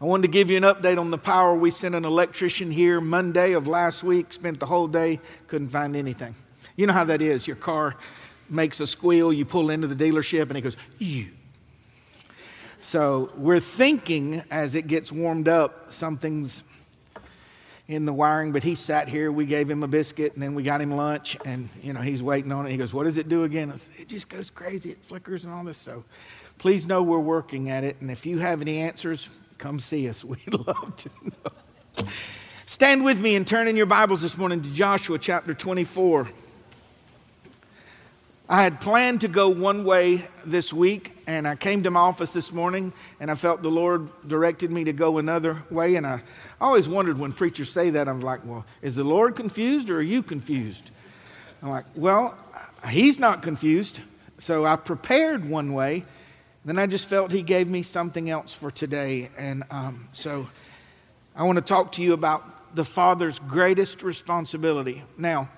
I wanted to give you an update on the power. We sent an electrician here Monday of last week, spent the whole day, couldn't find anything. You know how that is. Your car makes a squeal, you pull into the dealership, and it goes, you. So we're thinking as it gets warmed up, something's in the wiring, but he sat here. We gave him a biscuit and then we got him lunch and, you know, he's waiting on it. He goes, What does it do again? Said, it just goes crazy. It flickers and all this. So please know we're working at it. And if you have any answers, come see us. We'd love to know. Stand with me and turn in your Bibles this morning to Joshua chapter 24. I had planned to go one way this week, and I came to my office this morning, and I felt the Lord directed me to go another way. And I always wondered when preachers say that, I'm like, well, is the Lord confused or are you confused? I'm like, well, He's not confused. So I prepared one way, then I just felt He gave me something else for today. And um, so I want to talk to you about the Father's greatest responsibility. Now,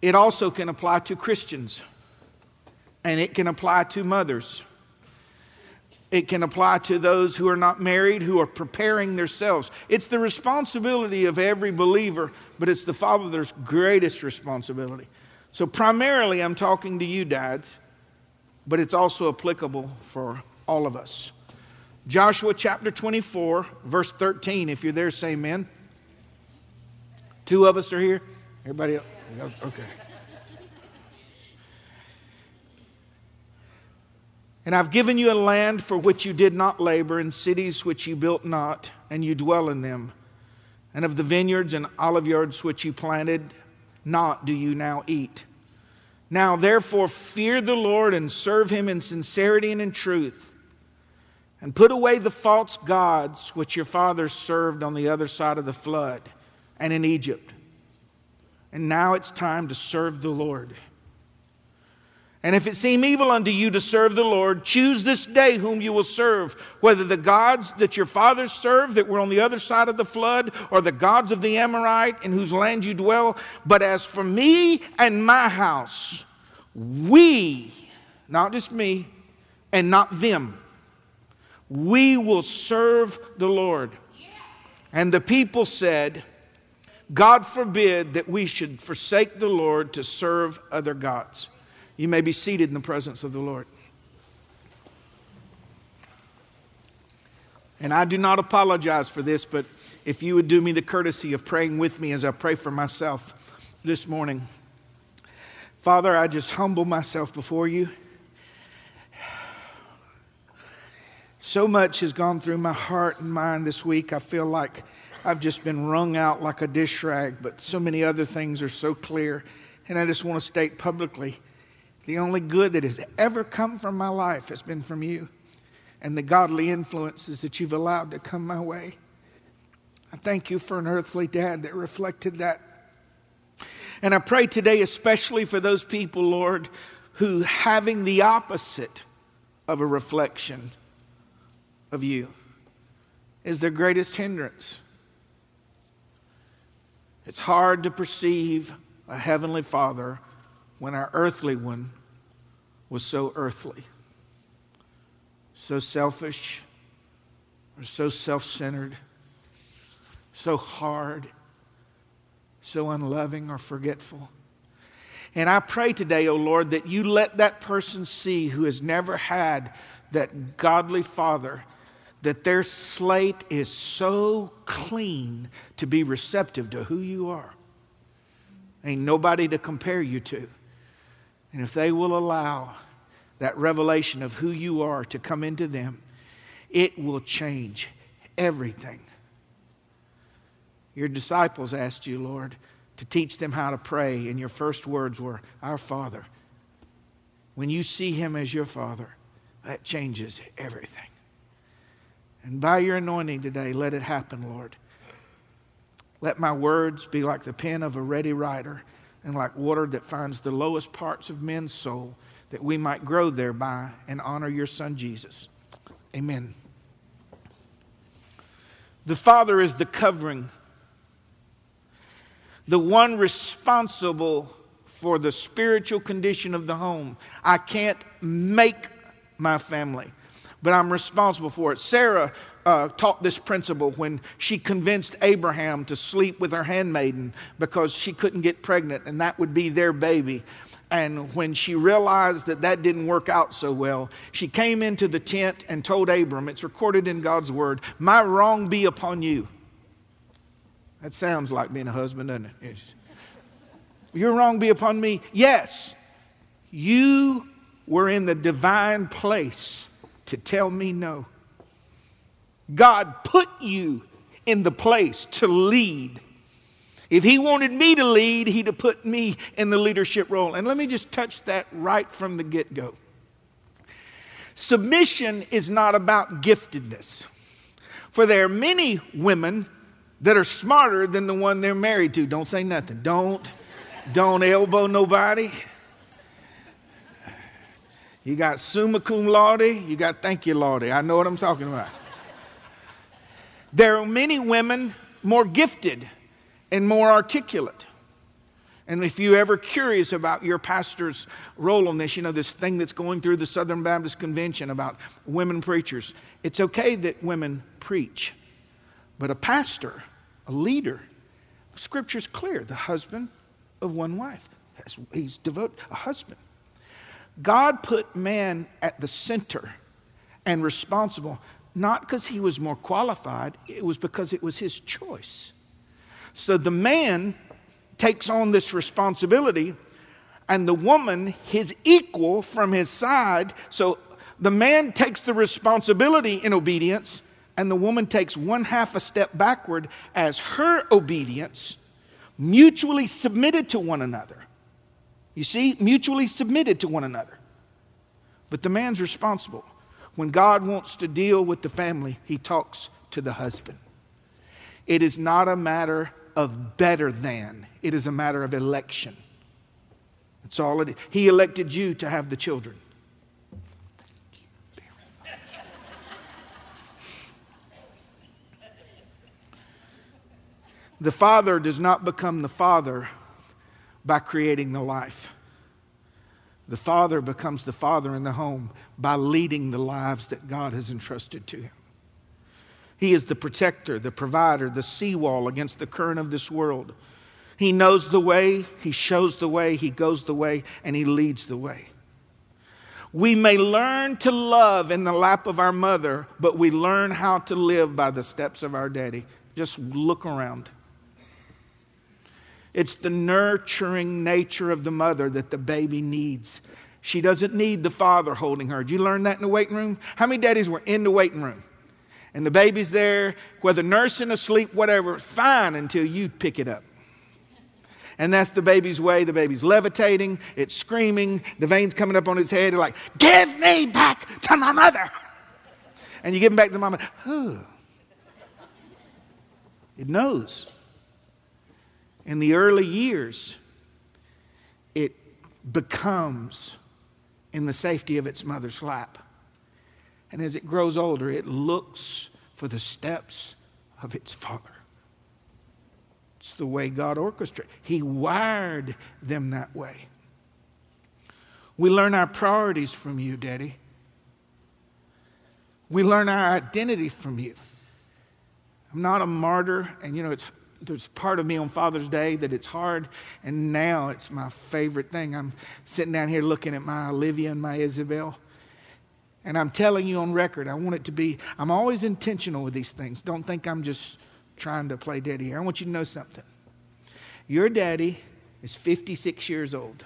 it also can apply to Christians, and it can apply to mothers. It can apply to those who are not married, who are preparing themselves. It's the responsibility of every believer, but it's the Father's greatest responsibility. So, primarily, I'm talking to you, dads, but it's also applicable for all of us. Joshua chapter 24, verse 13. If you're there, say amen. Two of us are here. Everybody else? Okay. And I've given you a land for which you did not labor, and cities which you built not, and you dwell in them. And of the vineyards and olive yards which you planted, not do you now eat. Now, therefore, fear the Lord and serve him in sincerity and in truth, and put away the false gods which your fathers served on the other side of the flood and in Egypt and now it's time to serve the Lord. And if it seem evil unto you to serve the Lord, choose this day whom you will serve, whether the gods that your fathers served that were on the other side of the flood, or the gods of the Amorite in whose land you dwell. But as for me and my house, we, not just me, and not them, we will serve the Lord. And the people said, God forbid that we should forsake the Lord to serve other gods. You may be seated in the presence of the Lord. And I do not apologize for this, but if you would do me the courtesy of praying with me as I pray for myself this morning. Father, I just humble myself before you. So much has gone through my heart and mind this week. I feel like I've just been wrung out like a dish rag, but so many other things are so clear. And I just want to state publicly the only good that has ever come from my life has been from you and the godly influences that you've allowed to come my way. I thank you for an earthly dad that reflected that. And I pray today, especially for those people, Lord, who having the opposite of a reflection of you is their greatest hindrance. It's hard to perceive a heavenly father when our earthly one was so earthly, so selfish, or so self centered, so hard, so unloving or forgetful. And I pray today, O oh Lord, that you let that person see who has never had that godly father that their slate is so clean to be receptive to who you are. Ain't nobody to compare you to. And if they will allow that revelation of who you are to come into them, it will change everything. Your disciples asked you, Lord, to teach them how to pray, and your first words were, Our Father. When you see Him as your Father, that changes everything. And by your anointing today, let it happen, Lord. Let my words be like the pen of a ready writer and like water that finds the lowest parts of men's soul, that we might grow thereby and honor your Son, Jesus. Amen. The Father is the covering, the one responsible for the spiritual condition of the home. I can't make my family but I'm responsible for it. Sarah, uh, taught this principle when she convinced Abraham to sleep with her handmaiden because she couldn't get pregnant and that would be their baby. And when she realized that that didn't work out so well, she came into the tent and told Abram, it's recorded in God's word, My wrong be upon you. That sounds like being a husband, doesn't it? It's, Your wrong be upon me. Yes, you were in the divine place to tell me no. God put you in the place to lead. If He wanted me to lead, He'd have put me in the leadership role. And let me just touch that right from the get go. Submission is not about giftedness. For there are many women that are smarter than the one they're married to. Don't say nothing. Don't, don't elbow nobody. You got summa cum laude, you got thank you, Lord. I know what I'm talking about. There are many women more gifted and more articulate. And if you're ever curious about your pastor's role in this, you know, this thing that's going through the Southern Baptist Convention about women preachers, it's okay that women preach. But a pastor, a leader, scripture's clear the husband of one wife. He's devoted, a husband. God put man at the center and responsible, not because he was more qualified, it was because it was his choice. So the man takes on this responsibility, and the woman, his equal from his side. So the man takes the responsibility in obedience, and the woman takes one half a step backward as her obedience mutually submitted to one another. You see, mutually submitted to one another. But the man's responsible. When God wants to deal with the family, he talks to the husband. It is not a matter of better than, it is a matter of election. That's all it is. He elected you to have the children. The father does not become the father by creating the life. The father becomes the father in the home by leading the lives that God has entrusted to him. He is the protector, the provider, the seawall against the current of this world. He knows the way, He shows the way, He goes the way, and He leads the way. We may learn to love in the lap of our mother, but we learn how to live by the steps of our daddy. Just look around. It's the nurturing nature of the mother that the baby needs. She doesn't need the father holding her. Did you learn that in the waiting room? How many daddies were in the waiting room? And the baby's there, whether nursing, asleep, whatever, fine until you pick it up. And that's the baby's way. The baby's levitating, it's screaming, the veins coming up on its head. Like, Give me back to my mother. And you give him back to mama. Oh. It knows in the early years, it becomes in the safety of its mother's lap. And as it grows older, it looks for the steps of its father. It's the way God orchestrated. He wired them that way. We learn our priorities from you, Daddy. We learn our identity from you. I'm not a martyr, and you know, it's there's part of me on Father's Day that it's hard, and now it's my favorite thing. I'm sitting down here looking at my Olivia and my Isabel, and I'm telling you on record, I want it to be, I'm always intentional with these things. Don't think I'm just trying to play daddy here. I want you to know something. Your daddy is 56 years old.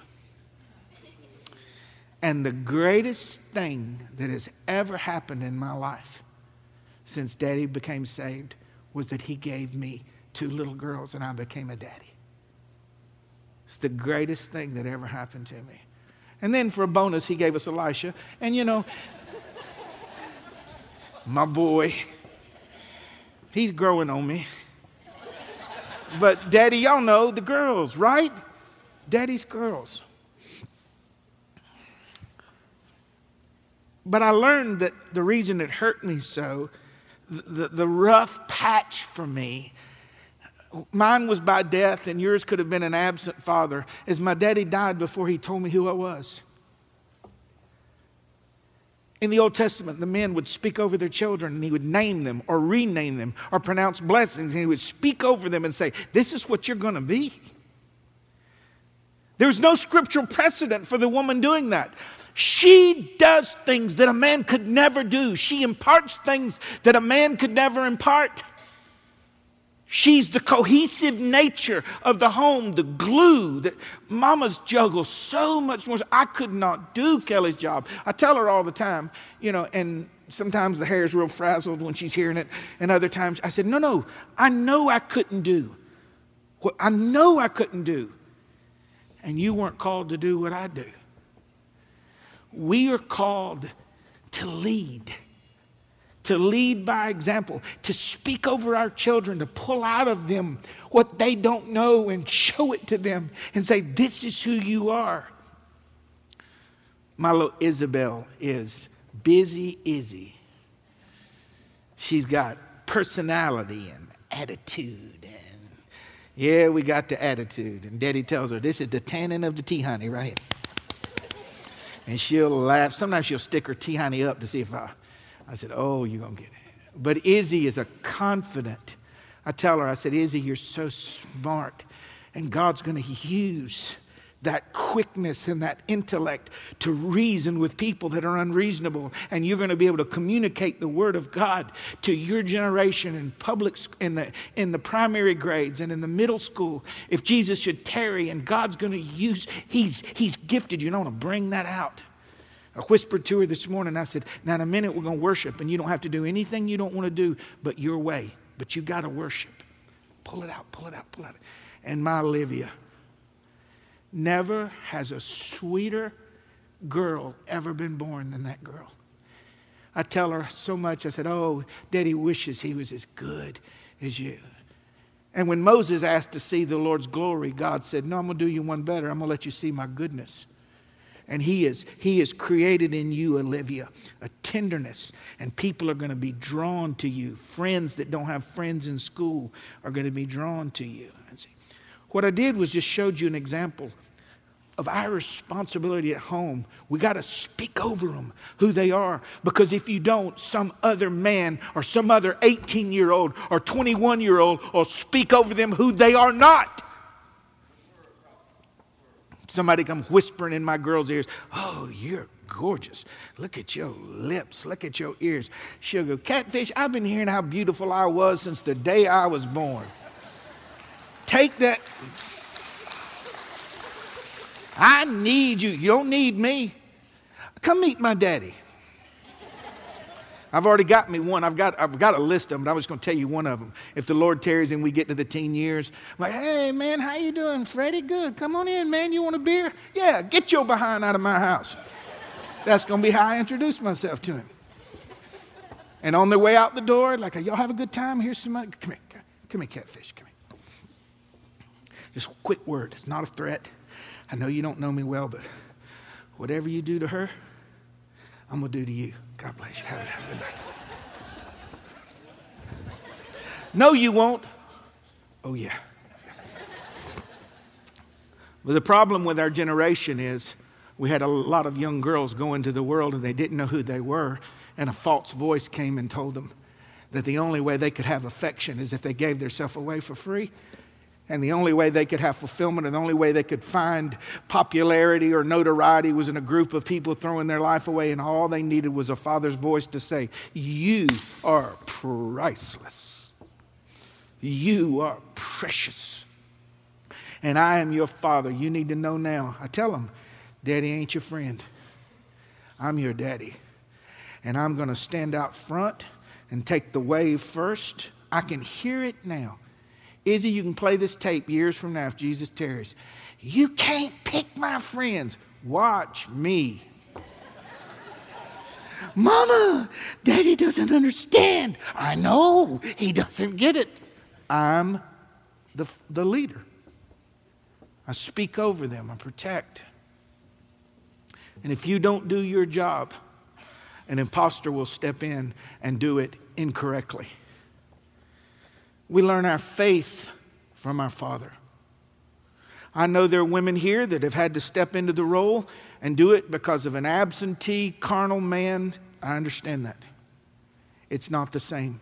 And the greatest thing that has ever happened in my life since daddy became saved was that he gave me two little girls and I became a daddy. It's the greatest thing that ever happened to me. And then for a bonus, he gave us Elisha. And you know, my boy, he's growing on me. But daddy, y'all know the girls, right? Daddy's girls. But I learned that the reason it hurt me so, the, the rough patch for me, Mine was by death, and yours could have been an absent father, as my daddy died before he told me who I was. In the Old Testament, the men would speak over their children and he would name them or rename them or pronounce blessings and he would speak over them and say, This is what you're going to be. There's no scriptural precedent for the woman doing that. She does things that a man could never do. She imparts things that a man could never impart. She's the cohesive nature of the home, the glue that mamas juggle so much more. I could not do Kelly's job. I tell her all the time, you know, and sometimes the hair is real frazzled when she's hearing it, and other times I said, No, no, I know I couldn't do what I know I couldn't do. And you weren't called to do what I do. We are called to lead to lead by example, to speak over our children, to pull out of them what they don't know and show it to them and say, This is who you are. My little Isabel is busy Izzy. She's got personality and attitude. And yeah, we got the attitude. And daddy tells her, This is the tannin of the tea honey right here. And she'll laugh. Sometimes she'll stick her tea honey up to see if I I said, Oh, you're going to get it. But Izzy is a confident. I tell her, I said, Izzy, you're so smart. And God's going to use that quickness and that intellect to reason with people that are unreasonable and you're going to be able to communicate the word of god to your generation in public in the in the primary grades and in the middle school if jesus should tarry and god's going to use he's he's gifted you know to bring that out I whispered to her this morning. I said, Now, in a minute, we're going to worship, and you don't have to do anything you don't want to do but your way. But you got to worship. Pull it out, pull it out, pull it out. And my Olivia never has a sweeter girl ever been born than that girl. I tell her so much. I said, Oh, Daddy wishes he was as good as you. And when Moses asked to see the Lord's glory, God said, No, I'm going to do you one better. I'm going to let you see my goodness. And he is he has created in you, Olivia, a tenderness, and people are going to be drawn to you. Friends that don't have friends in school are going to be drawn to you. What I did was just showed you an example of our responsibility at home. We got to speak over them who they are because if you don't, some other man or some other 18 year old or 21 year old will speak over them who they are not. Somebody come whispering in my girl's ears, Oh, you're gorgeous. Look at your lips. Look at your ears. She'll go, Catfish, I've been hearing how beautiful I was since the day I was born. Take that. I need you. You don't need me. Come meet my daddy. I've already got me one. I've got, I've got a list of them, but I was just going to tell you one of them. If the Lord tarries and we get to the teen years, I'm like, hey, man, how you doing, Freddie? Good. Come on in, man. You want a beer? Yeah, get your behind out of my house. That's going to be how I introduce myself to him. And on their way out the door, like, y'all have a good time? Here's some money. Come here. Come here, catfish. Come here. Just a quick word. It's not a threat. I know you don't know me well, but whatever you do to her, I'm going to do to you. God bless you. Have a, good night. No, you won't. Oh, yeah. But the problem with our generation is we had a lot of young girls go into the world and they didn't know who they were, and a false voice came and told them that the only way they could have affection is if they gave themselves away for free. And the only way they could have fulfillment and the only way they could find popularity or notoriety was in a group of people throwing their life away, and all they needed was a father's voice to say, You are priceless. You are precious. And I am your father. You need to know now. I tell them, Daddy ain't your friend. I'm your daddy. And I'm going to stand out front and take the wave first. I can hear it now. Izzy, you can play this tape years from now if Jesus tarries. You can't pick my friends. Watch me. Mama, Daddy doesn't understand. I know he doesn't get it. I'm the, the leader. I speak over them, I protect. And if you don't do your job, an impostor will step in and do it incorrectly. We learn our faith from our Father. I know there are women here that have had to step into the role and do it because of an absentee, carnal man I understand that. It's not the same.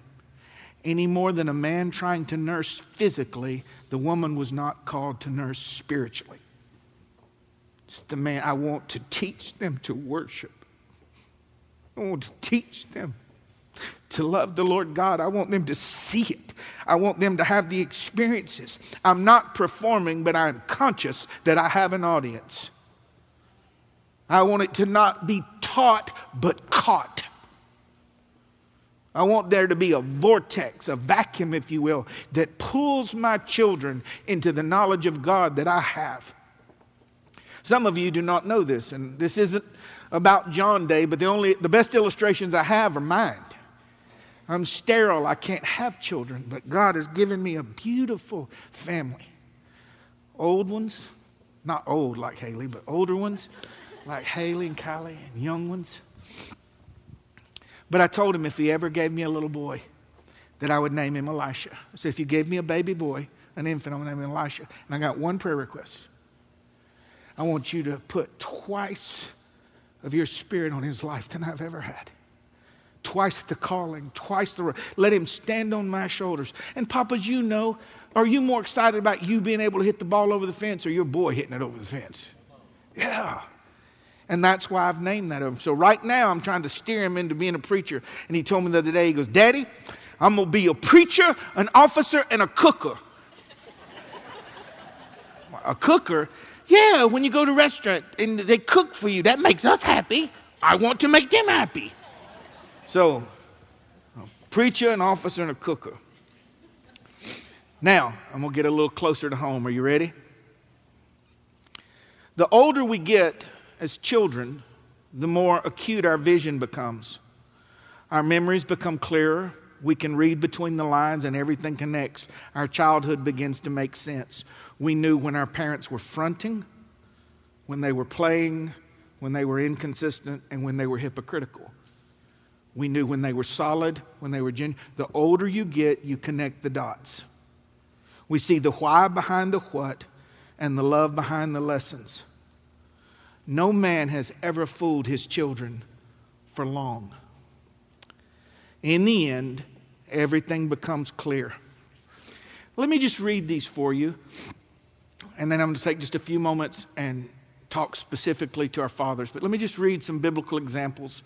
Any more than a man trying to nurse physically, the woman was not called to nurse spiritually. It's the man, I want to teach them to worship. I want to teach them to love the Lord God. I want them to see it. I want them to have the experiences. I'm not performing, but I'm conscious that I have an audience. I want it to not be taught, but caught. I want there to be a vortex, a vacuum, if you will, that pulls my children into the knowledge of God that I have. Some of you do not know this, and this isn't about John Day, but the only the best illustrations I have are mine. I'm sterile, I can't have children, but God has given me a beautiful family. Old ones, not old like Haley, but older ones like Haley and Kylie, and young ones. But I told him if he ever gave me a little boy, that I would name him Elisha. Said, if you gave me a baby boy, an infant, I'm going to name him Elisha. And I got one prayer request. I want you to put twice of your spirit on his life than I've ever had. Twice the calling, twice the. Let him stand on my shoulders. And, Papas, you know, are you more excited about you being able to hit the ball over the fence or your boy hitting it over the fence? Yeah. And that's why I've named that of him. So right now I'm trying to steer him into being a preacher. And he told me the other day, he goes, Daddy, I'm to be a preacher, an officer, and a cooker. a cooker? Yeah, when you go to a restaurant and they cook for you, that makes us happy. I want to make them happy. So, a preacher, an officer, and a cooker. Now, I'm going to get a little closer to home. Are you ready? The older we get, as children, the more acute our vision becomes. Our memories become clearer. We can read between the lines and everything connects. Our childhood begins to make sense. We knew when our parents were fronting, when they were playing, when they were inconsistent, and when they were hypocritical. We knew when they were solid, when they were genuine. The older you get, you connect the dots. We see the why behind the what and the love behind the lessons. No man has ever fooled his children for long. In the end, everything becomes clear. Let me just read these for you, and then I'm going to take just a few moments and talk specifically to our fathers. But let me just read some biblical examples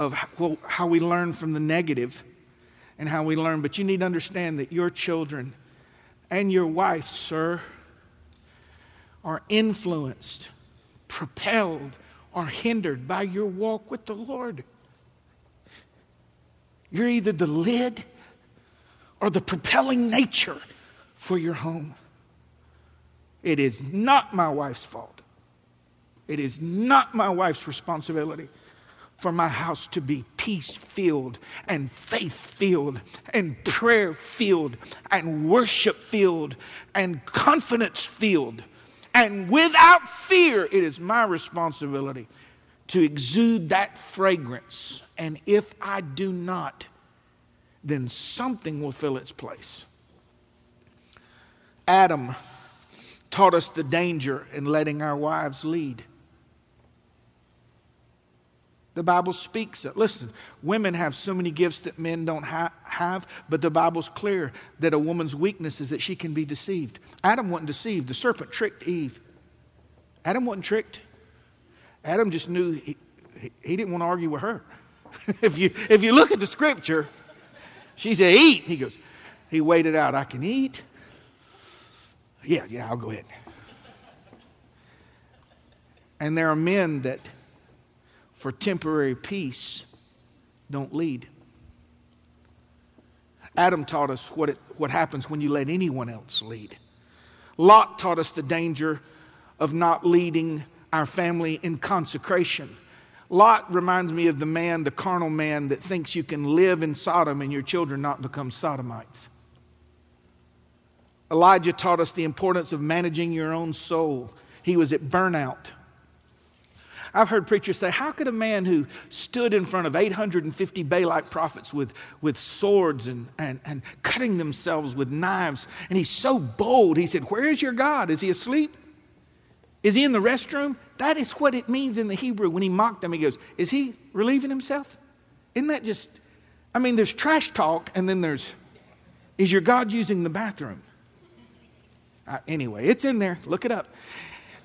of how we learn from the negative and how we learn. But you need to understand that your children and your wife, sir, are influenced propelled or hindered by your walk with the Lord. You're either the lid or the propelling nature for your home. It is not my wife's fault. It is not my wife's responsibility for my house to be peace filled and faith filled and prayer filled and worship filled and confidence filled and without fear, it is my responsibility to exude that fragrance. And if I do not, then something will fill its place. Adam taught us the danger in letting our wives lead. The Bible speaks it. Listen, women have so many gifts that men don't ha- have, but the Bible's clear that a woman's weakness is that she can be deceived. Adam wasn't deceived, the serpent tricked Eve. Adam wasn't tricked. Adam just knew he, he, didn't want to argue with her. if, you, if you look at the scripture, she said, Eat. He goes, He waited out. I can eat. Yeah, yeah, I'll go ahead. And there are men that for temporary peace don't lead. Adam taught us what, it, what happens when you let anyone else lead. Lot taught us the danger of not leading our family in consecration. Lot reminds me of the man, the carnal man, that thinks you can live in Sodom and your children not become Sodomites. Elijah taught us the importance of managing your own soul. He was at burnout. I've heard preachers say, How could a man who stood in front of 850 Baalite prophets with, with swords and, and, and cutting themselves with knives, and he's so bold, he said, Where is your God? Is he asleep? Is he in the restroom? That is what it means in the Hebrew when he mocked them. He goes, Is he relieving himself? Isn't that just, I mean, there's trash talk, and then there's, is your God using the bathroom? Uh, anyway, it's in there. Look it up.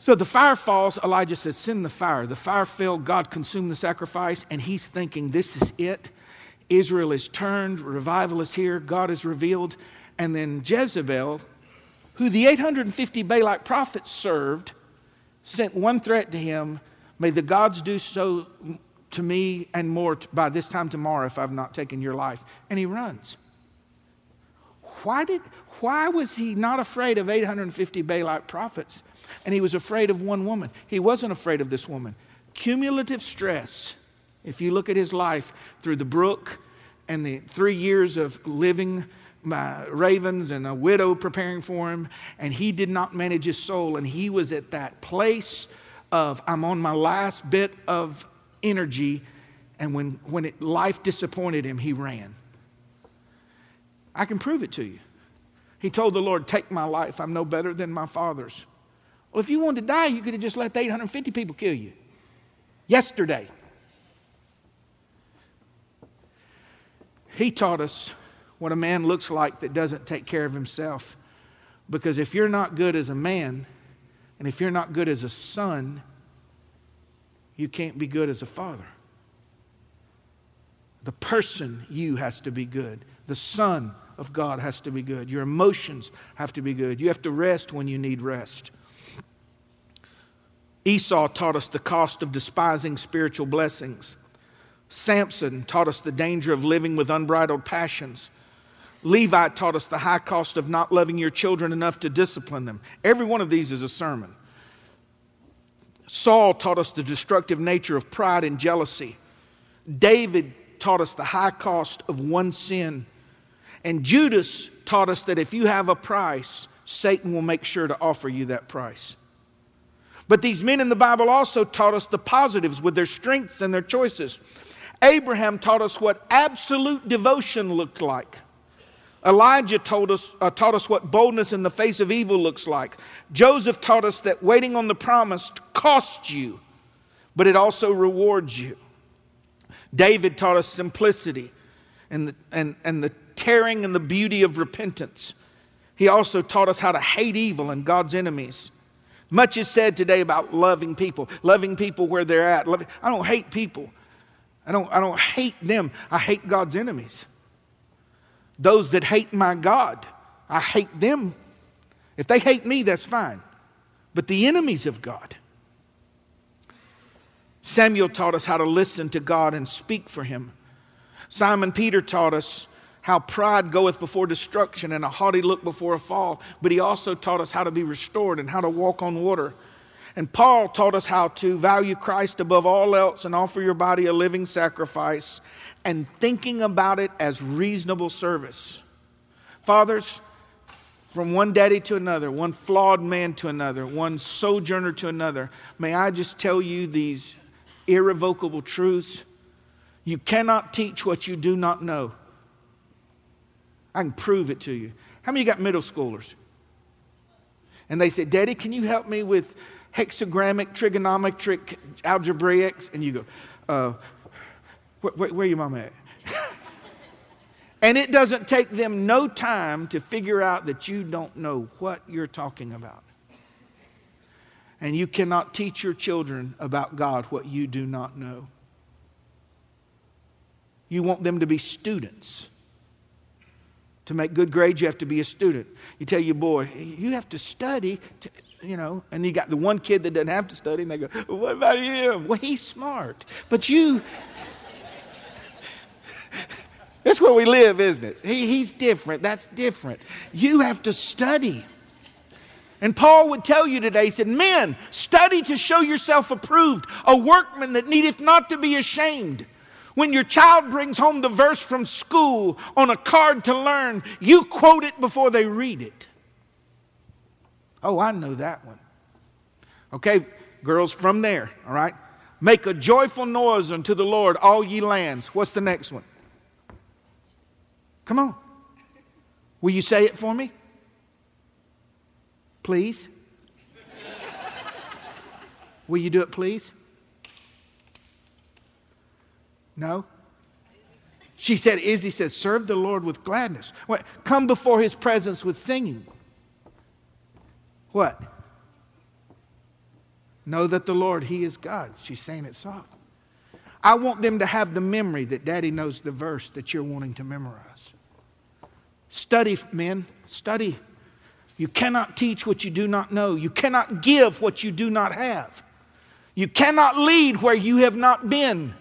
So the fire falls. Elijah says, Send the fire. The fire fell. God consumed the sacrifice, and he's thinking, This is it. Israel is turned. Revival is here. God is revealed. And then Jezebel, who the 850 Baalite prophets served, sent one threat to him May the gods do so to me and more by this time tomorrow if I've not taken your life. And he runs. Why, did, why was he not afraid of 850 Baalite prophets? And he was afraid of one woman. He wasn't afraid of this woman. Cumulative stress, if you look at his life through the brook and the three years of living my ravens and a widow preparing for him, and he did not manage his soul, and he was at that place of I'm on my last bit of energy, and when, when it, life disappointed him, he ran. I can prove it to you. He told the Lord, Take my life. I'm no better than my father's. Well, if you wanted to die, you could have just let the 850 people kill you yesterday. He taught us what a man looks like that doesn't take care of himself. Because if you're not good as a man, and if you're not good as a son, you can't be good as a father. The person you has to be good. The son of God has to be good. Your emotions have to be good. You have to rest when you need rest. Esau taught us the cost of despising spiritual blessings. Samson taught us the danger of living with unbridled passions. Eli taught us the high cost of not loving your children enough to discipline them. Every one of these is a sermon. Saul taught us the destructive nature of pride and jealousy. David taught us the high cost of one sin. And Judas taught us that if you have a price, Satan will make sure to offer you that price. But these men in the Bible also taught us the positives with their strengths and their choices. Abraham taught us what absolute devotion looked like. Elijah told us, uh, taught us what boldness in the face of evil looks like. Joseph taught us that waiting on the promise costs you, but it also rewards you. David taught us simplicity and the, and, and the tearing and the beauty of repentance. He also taught us how to hate evil and God's enemies. Much is said today about loving people, loving people where they're at. I don't hate people. I don't, I don't hate them. I hate God's enemies. Those that hate my God, I hate them. If they hate me, that's fine. But the enemies of God, Samuel taught us how to listen to God and speak for him. Simon Peter taught us how pride goeth before destruction and a haughty look before a fall, but he also taught us how to be restored and how to walk on water. And Paul taught us how to value Christ above all else and offer your body a living sacrifice and thinking about it as reasonable service. Fathers, from one daddy to another, one flawed man to another, one sojourner to another, may I just tell you these irrevocable truths? You cannot teach what you do not know. I can prove it to you. How many you got middle schoolers? And they say, Daddy, can you help me with hexagrammic, trigonometric, algebraics? And you go, uh, where, where your mom at? and it doesn't take them no time to figure out that you don't know what you're talking about. And you cannot teach your children about God what you do not know. You want them to be students. To make good grades, you have to be a student. You tell your boy, you have to study, to, you know, and you got the one kid that doesn't have to study, and they go, well, What about him? Well, he's smart. But you, that's where we live, isn't it? He, he's different. That's different. You have to study. And Paul would tell you today, he said, Men, study to show yourself approved, a workman that needeth not to be ashamed. When your child brings home the verse from school on a card to learn, you quote it before they read it. Oh, I know that one. Okay, girls, from there, all right? Make a joyful noise unto the Lord, all ye lands. What's the next one? Come on. Will you say it for me? Please? Will you do it, please? No? She said, Izzy said, serve the Lord with gladness. What? Come before his presence with singing. What? Know that the Lord, He is God. She's saying it soft. I want them to have the memory that Daddy knows the verse that you're wanting to memorize. Study, men, study. You cannot teach what you do not know. You cannot give what you do not have. You cannot lead where you have not been.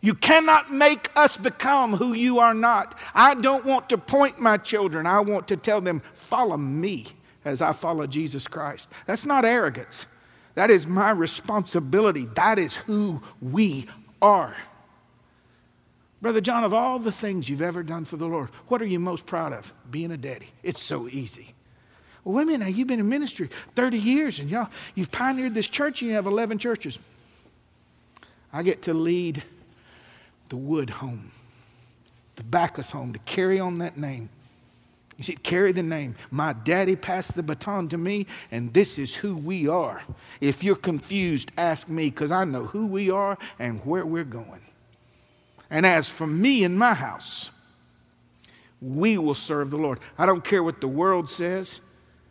You cannot make us become who you are not. I don't want to point my children. I want to tell them, follow me as I follow Jesus Christ. That's not arrogance. That is my responsibility. That is who we are. Brother John, of all the things you've ever done for the Lord, what are you most proud of? Being a daddy. It's so easy. Well, wait a minute now, you've been in ministry 30 years and y'all, you've pioneered this church and you have 11 churches. I get to lead the Wood home, the Backus home, to carry on that name. You see, carry the name. My daddy passed the baton to me, and this is who we are. If you're confused, ask me, because I know who we are and where we're going. And as for me and my house, we will serve the Lord. I don't care what the world says.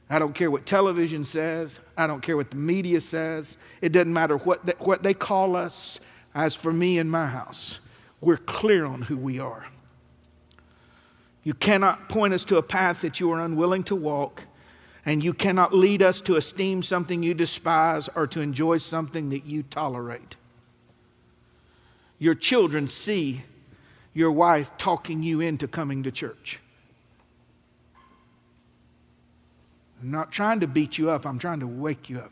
I don't care what television says. I don't care what the media says. It doesn't matter what they, what they call us. As for me and my house, we're clear on who we are. You cannot point us to a path that you are unwilling to walk, and you cannot lead us to esteem something you despise or to enjoy something that you tolerate. Your children see your wife talking you into coming to church. I'm not trying to beat you up, I'm trying to wake you up.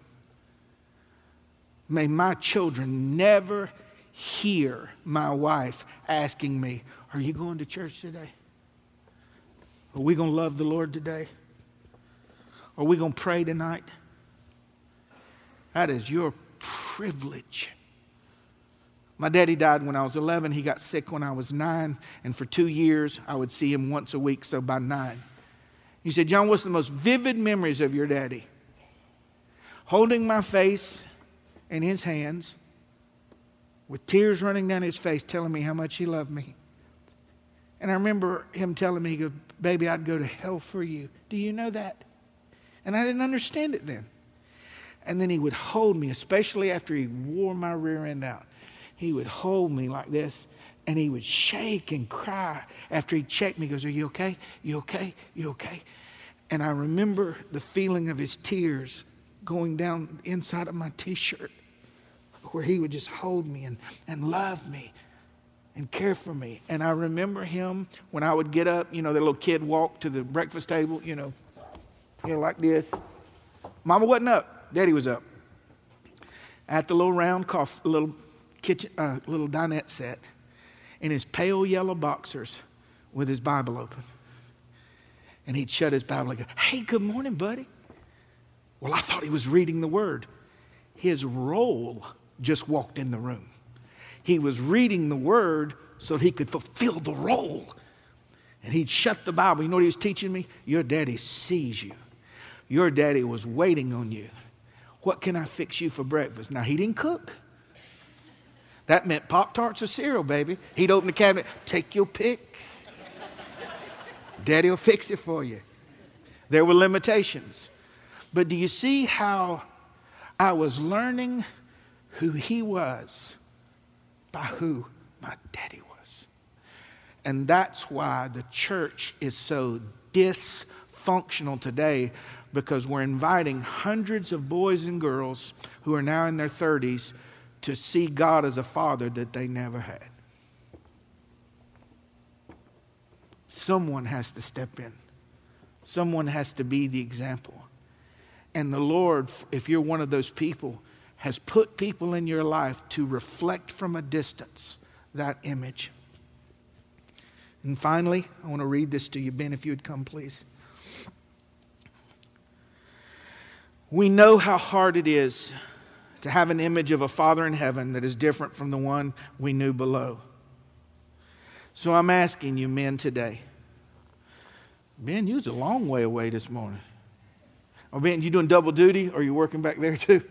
May my children never hear my wife asking me, Are you going to church today? Are we going to love the Lord today? Are we going to pray tonight? That is your privilege. My daddy died when I was 11. He got sick when I was nine. And for two years, I would see him once a week, so by nine. He said, John, what's the most vivid memories of your daddy? Holding my face in his hands, with tears running down his face, telling me how much he loved me. And I remember him telling me, he goes, Baby, I'd go to hell for you. Do you know that? And I didn't understand it then. And then he would hold me, especially after he wore my rear end out. He would hold me like this and he would shake and cry after he checked me. He goes, Are you okay? You okay? You okay? And I remember the feeling of his tears going down inside of my t shirt, where he would just hold me and, and love me and care for me. And I remember him when I would get up, you know, the little kid walked to the breakfast table, you know, you know, like this. Mama wasn't up, Daddy was up. At the little round coffee, little kitchen, uh, little dinette set, in his pale yellow boxers with his Bible open. And he'd shut his Bible and go, Hey, good morning, buddy. Well, I thought he was reading the word. His roll just walked in the room. He was reading the word so he could fulfill the role. And he'd shut the Bible. You know what he was teaching me? Your daddy sees you. Your daddy was waiting on you. What can I fix you for breakfast? Now, he didn't cook. That meant Pop Tarts or cereal, baby. He'd open the cabinet, take your pick. Daddy will fix it for you. There were limitations. But do you see how I was learning who he was by who my daddy was. And that's why the church is so dysfunctional today because we're inviting hundreds of boys and girls who are now in their 30s to see God as a father that they never had. Someone has to step in. Someone has to be the example. And the Lord, if you're one of those people, has put people in your life to reflect from a distance that image. And finally, I want to read this to you, Ben, if you would come, please. We know how hard it is to have an image of a Father in heaven that is different from the one we knew below. So I'm asking you, men, today. Ben, you was a long way away this morning. Oh, Ben, you doing double duty or are you working back there too?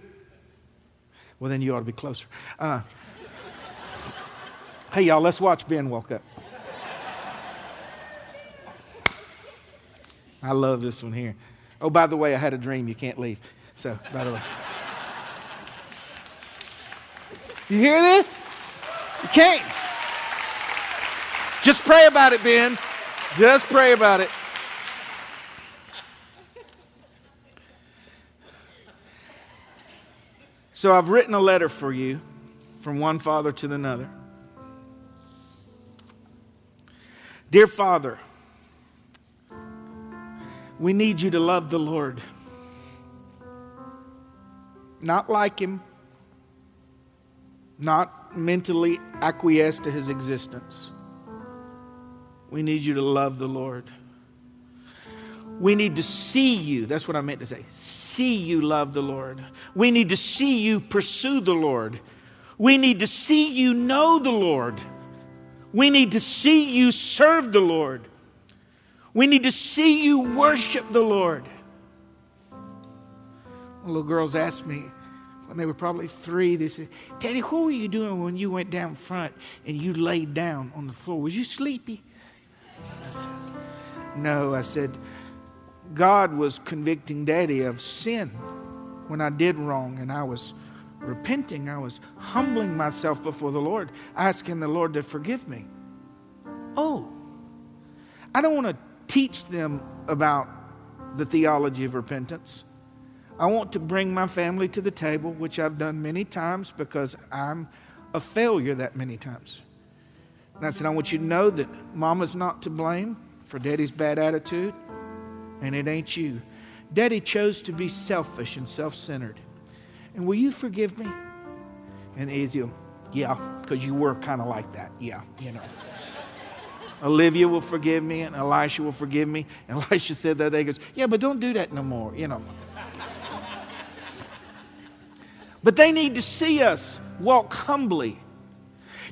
Well, then you ought to be closer. Uh, hey, y'all, let's watch Ben walk up. I love this one here. Oh, by the way, I had a dream. You can't leave. So, by the way. You hear this? You can't. Just pray about it, Ben. Just pray about it. So I've written a letter for you from one father to another. Dear Father, we need you to love the Lord. Not like Him, not mentally acquiesce to His existence. We need you to love the Lord. We need to see you. That's what I meant to say. See you love the Lord. We need to see you pursue the Lord. We need to see you know the Lord. We need to see you serve the Lord. We need to see you worship the Lord. Little girls asked me when they were probably three, they said, Daddy, what were you doing when you went down front and you laid down on the floor? Was you sleepy? I said, No, I said, God was convicting Daddy of sin when I did wrong and I was repenting. I was humbling myself before the Lord, asking the Lord to forgive me. Oh, I don't want to teach them about the theology of repentance. I want to bring my family to the table, which I've done many times because I'm a failure that many times. And I said, I want you to know that mama's not to blame for daddy's bad attitude, and it ain't you. Daddy chose to be selfish and self centered. And will you forgive me? And Ezekiel, yeah, because you were kind of like that. Yeah, you know. Olivia will forgive me, and Elisha will forgive me. And Elisha said that day, goes, Yeah, but don't do that no more, you know. but they need to see us walk humbly.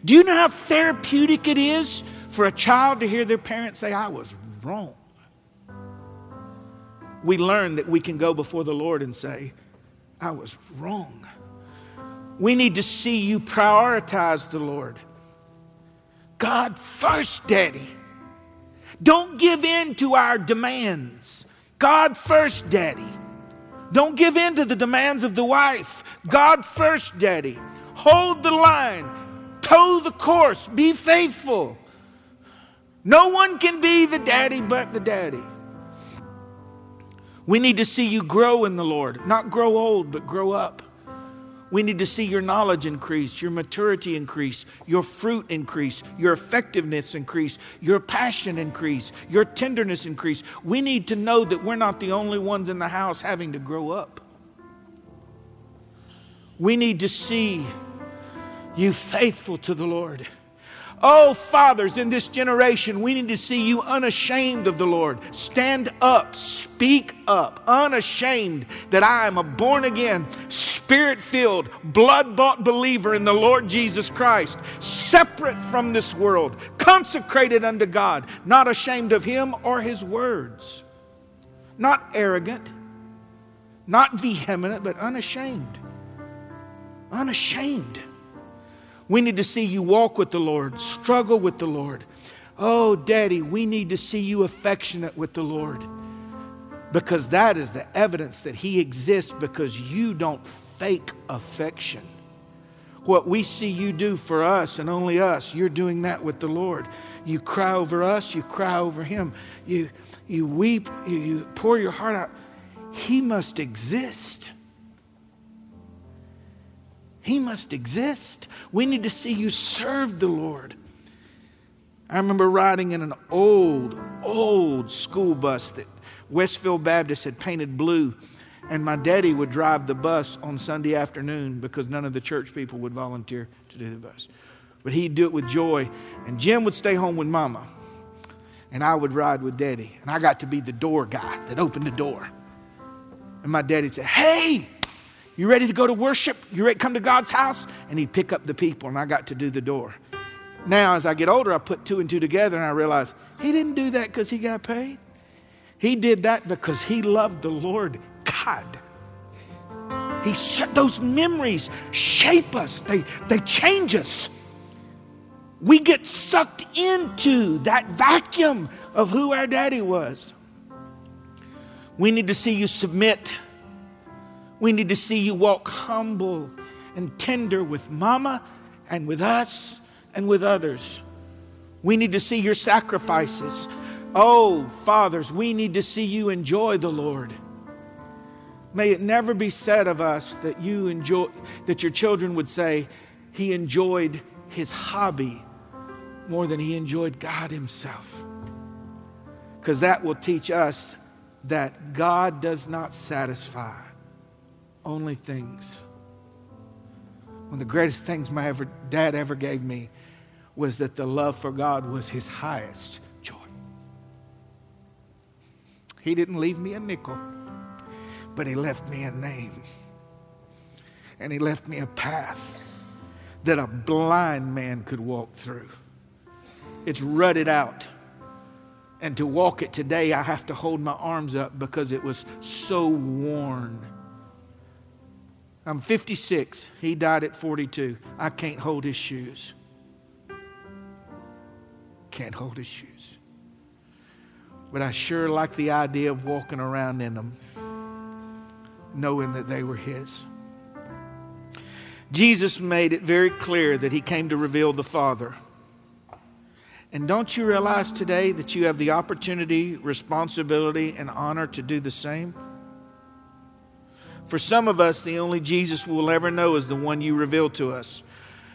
Do you know how therapeutic it is for a child to hear their parents say, I was wrong? We learn that we can go before the Lord and say, I was wrong. We need to see you prioritize the Lord. God first, Daddy. Don't give in to our demands. God first, Daddy. Don't give in to the demands of the wife. God first, Daddy. Hold the line. Toe the course. Be faithful. No one can be the daddy but the daddy. We need to see you grow in the Lord, not grow old, but grow up. We need to see your knowledge increase, your maturity increase, your fruit increase, your effectiveness increase, your passion increase, your tenderness increase. We need to know that we're not the only ones in the house having to grow up. We need to see you faithful to the Lord. Oh, fathers in this generation, we need to see you unashamed of the Lord. Stand up, speak up, unashamed that I am a born again, spirit filled, blood bought believer in the Lord Jesus Christ, separate from this world, consecrated unto God, not ashamed of Him or His words, not arrogant, not vehement, but unashamed. Unashamed. We need to see you walk with the Lord, struggle with the Lord. Oh, Daddy, we need to see you affectionate with the Lord because that is the evidence that He exists because you don't fake affection. What we see you do for us and only us, you're doing that with the Lord. You cry over us, you cry over Him. You, you weep, you, you pour your heart out. He must exist. He must exist. We need to see you serve the Lord. I remember riding in an old, old school bus that Westfield Baptist had painted blue, and my daddy would drive the bus on Sunday afternoon because none of the church people would volunteer to do the bus. But he'd do it with joy, and Jim would stay home with mama, and I would ride with daddy, and I got to be the door guy that opened the door. And my daddy'd say, Hey, you ready to go to worship? You ready to come to God's house? And he'd pick up the people, and I got to do the door. Now, as I get older, I put two and two together, and I realize he didn't do that because he got paid. He did that because he loved the Lord God. He said those memories shape us. They they change us. We get sucked into that vacuum of who our daddy was. We need to see you submit. We need to see you walk humble and tender with mama and with us and with others. We need to see your sacrifices. Oh, fathers, we need to see you enjoy the Lord. May it never be said of us that you enjoy that your children would say he enjoyed his hobby more than he enjoyed God himself. Because that will teach us that God does not satisfy only things. One of the greatest things my ever, dad ever gave me was that the love for God was his highest joy. He didn't leave me a nickel, but he left me a name. And he left me a path that a blind man could walk through. It's rutted out. And to walk it today, I have to hold my arms up because it was so worn. I'm 56. He died at 42. I can't hold his shoes. Can't hold his shoes. But I sure like the idea of walking around in them, knowing that they were his. Jesus made it very clear that he came to reveal the Father. And don't you realize today that you have the opportunity, responsibility, and honor to do the same? For some of us, the only Jesus we'll ever know is the one you reveal to us.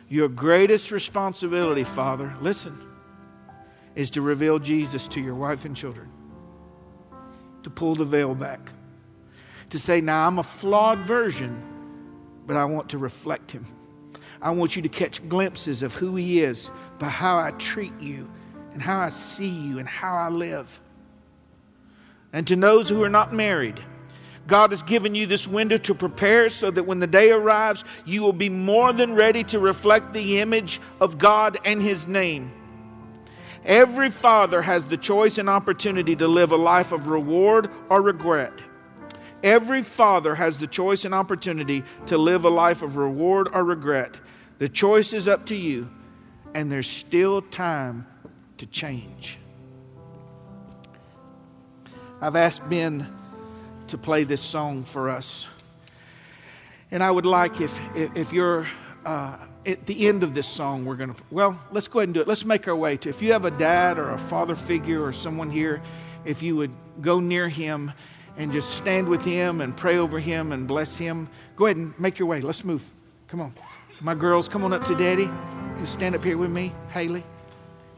Your greatest responsibility, Father, listen, is to reveal Jesus to your wife and children, to pull the veil back, to say, Now I'm a flawed version, but I want to reflect him. I want you to catch glimpses of who he is by how I treat you and how I see you and how I live. And to those who are not married, God has given you this window to prepare so that when the day arrives, you will be more than ready to reflect the image of God and His name. Every father has the choice and opportunity to live a life of reward or regret. Every father has the choice and opportunity to live a life of reward or regret. The choice is up to you and there's still time to change. I've asked Ben to play this song for us. And I would like if, if you're uh, at the end of this song, we're going to, well, let's go ahead and do it. Let's make our way to, if you have a dad or a father figure or someone here, if you would go near him and just stand with him and pray over him and bless him, go ahead and make your way. Let's move. Come on. My girls, come on up to daddy. You stand up here with me, Haley,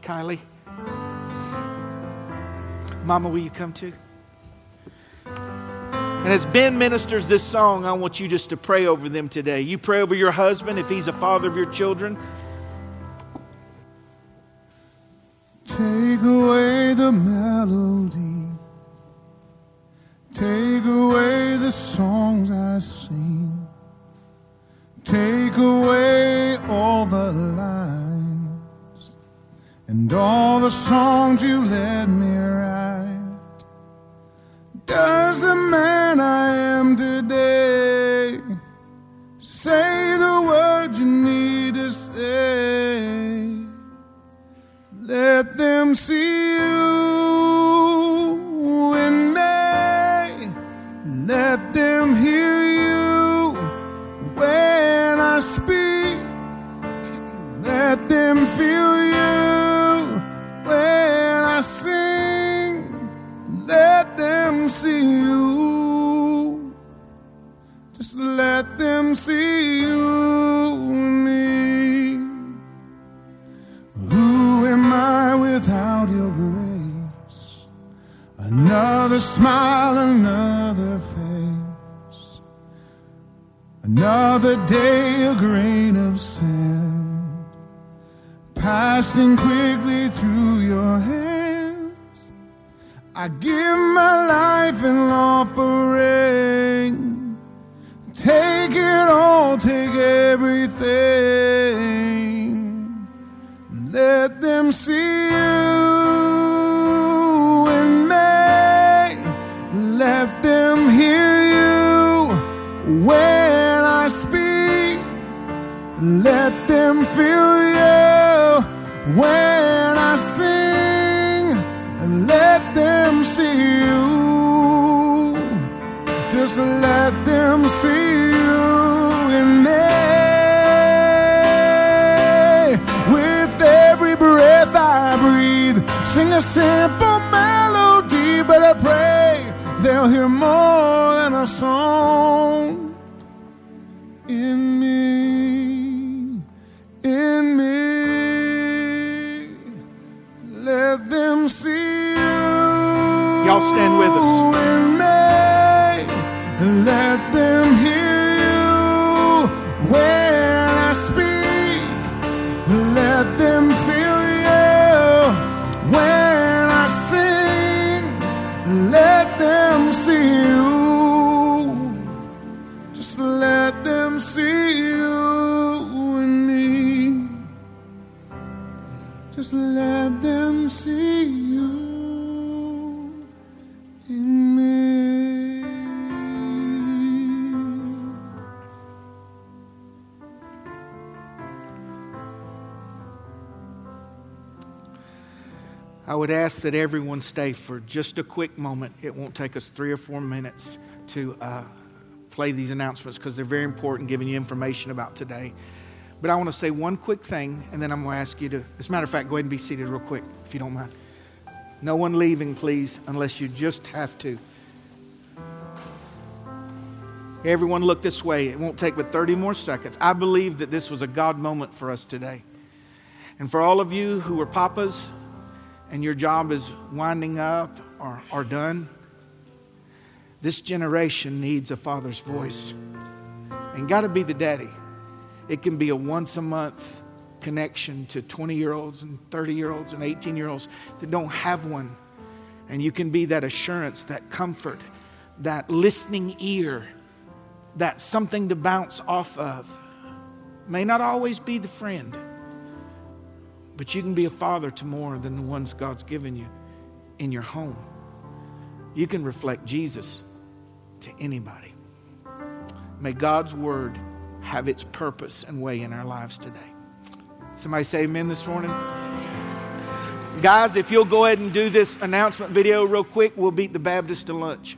Kylie. Mama, will you come too? And as Ben ministers this song, I want you just to pray over them today. You pray over your husband if he's a father of your children. Take away the melody. Take away the songs I sing. Take away all the lines and all the songs you let me write. Does the man I am Let them feel you when I sing. And let them see you. Just let them see you in me. With every breath I breathe, sing a simple melody, but I pray they'll hear more than a song would ask that everyone stay for just a quick moment. It won't take us three or four minutes to uh, play these announcements because they're very important, giving you information about today. But I want to say one quick thing, and then I'm going to ask you to, as a matter of fact, go ahead and be seated real quick, if you don't mind. No one leaving, please, unless you just have to. Everyone look this way. It won't take but 30 more seconds. I believe that this was a God moment for us today. And for all of you who were papas and your job is winding up or, or done, this generation needs a father's voice. And got to be the daddy. It can be a once a month connection to 20 year olds and 30 year olds and 18 year olds that don't have one. And you can be that assurance, that comfort, that listening ear, that something to bounce off of. May not always be the friend, but you can be a father to more than the ones God's given you in your home. You can reflect Jesus to anybody. May God's word have its purpose and way in our lives today. Somebody say amen this morning. Guys, if you'll go ahead and do this announcement video real quick, we'll beat the Baptist to lunch.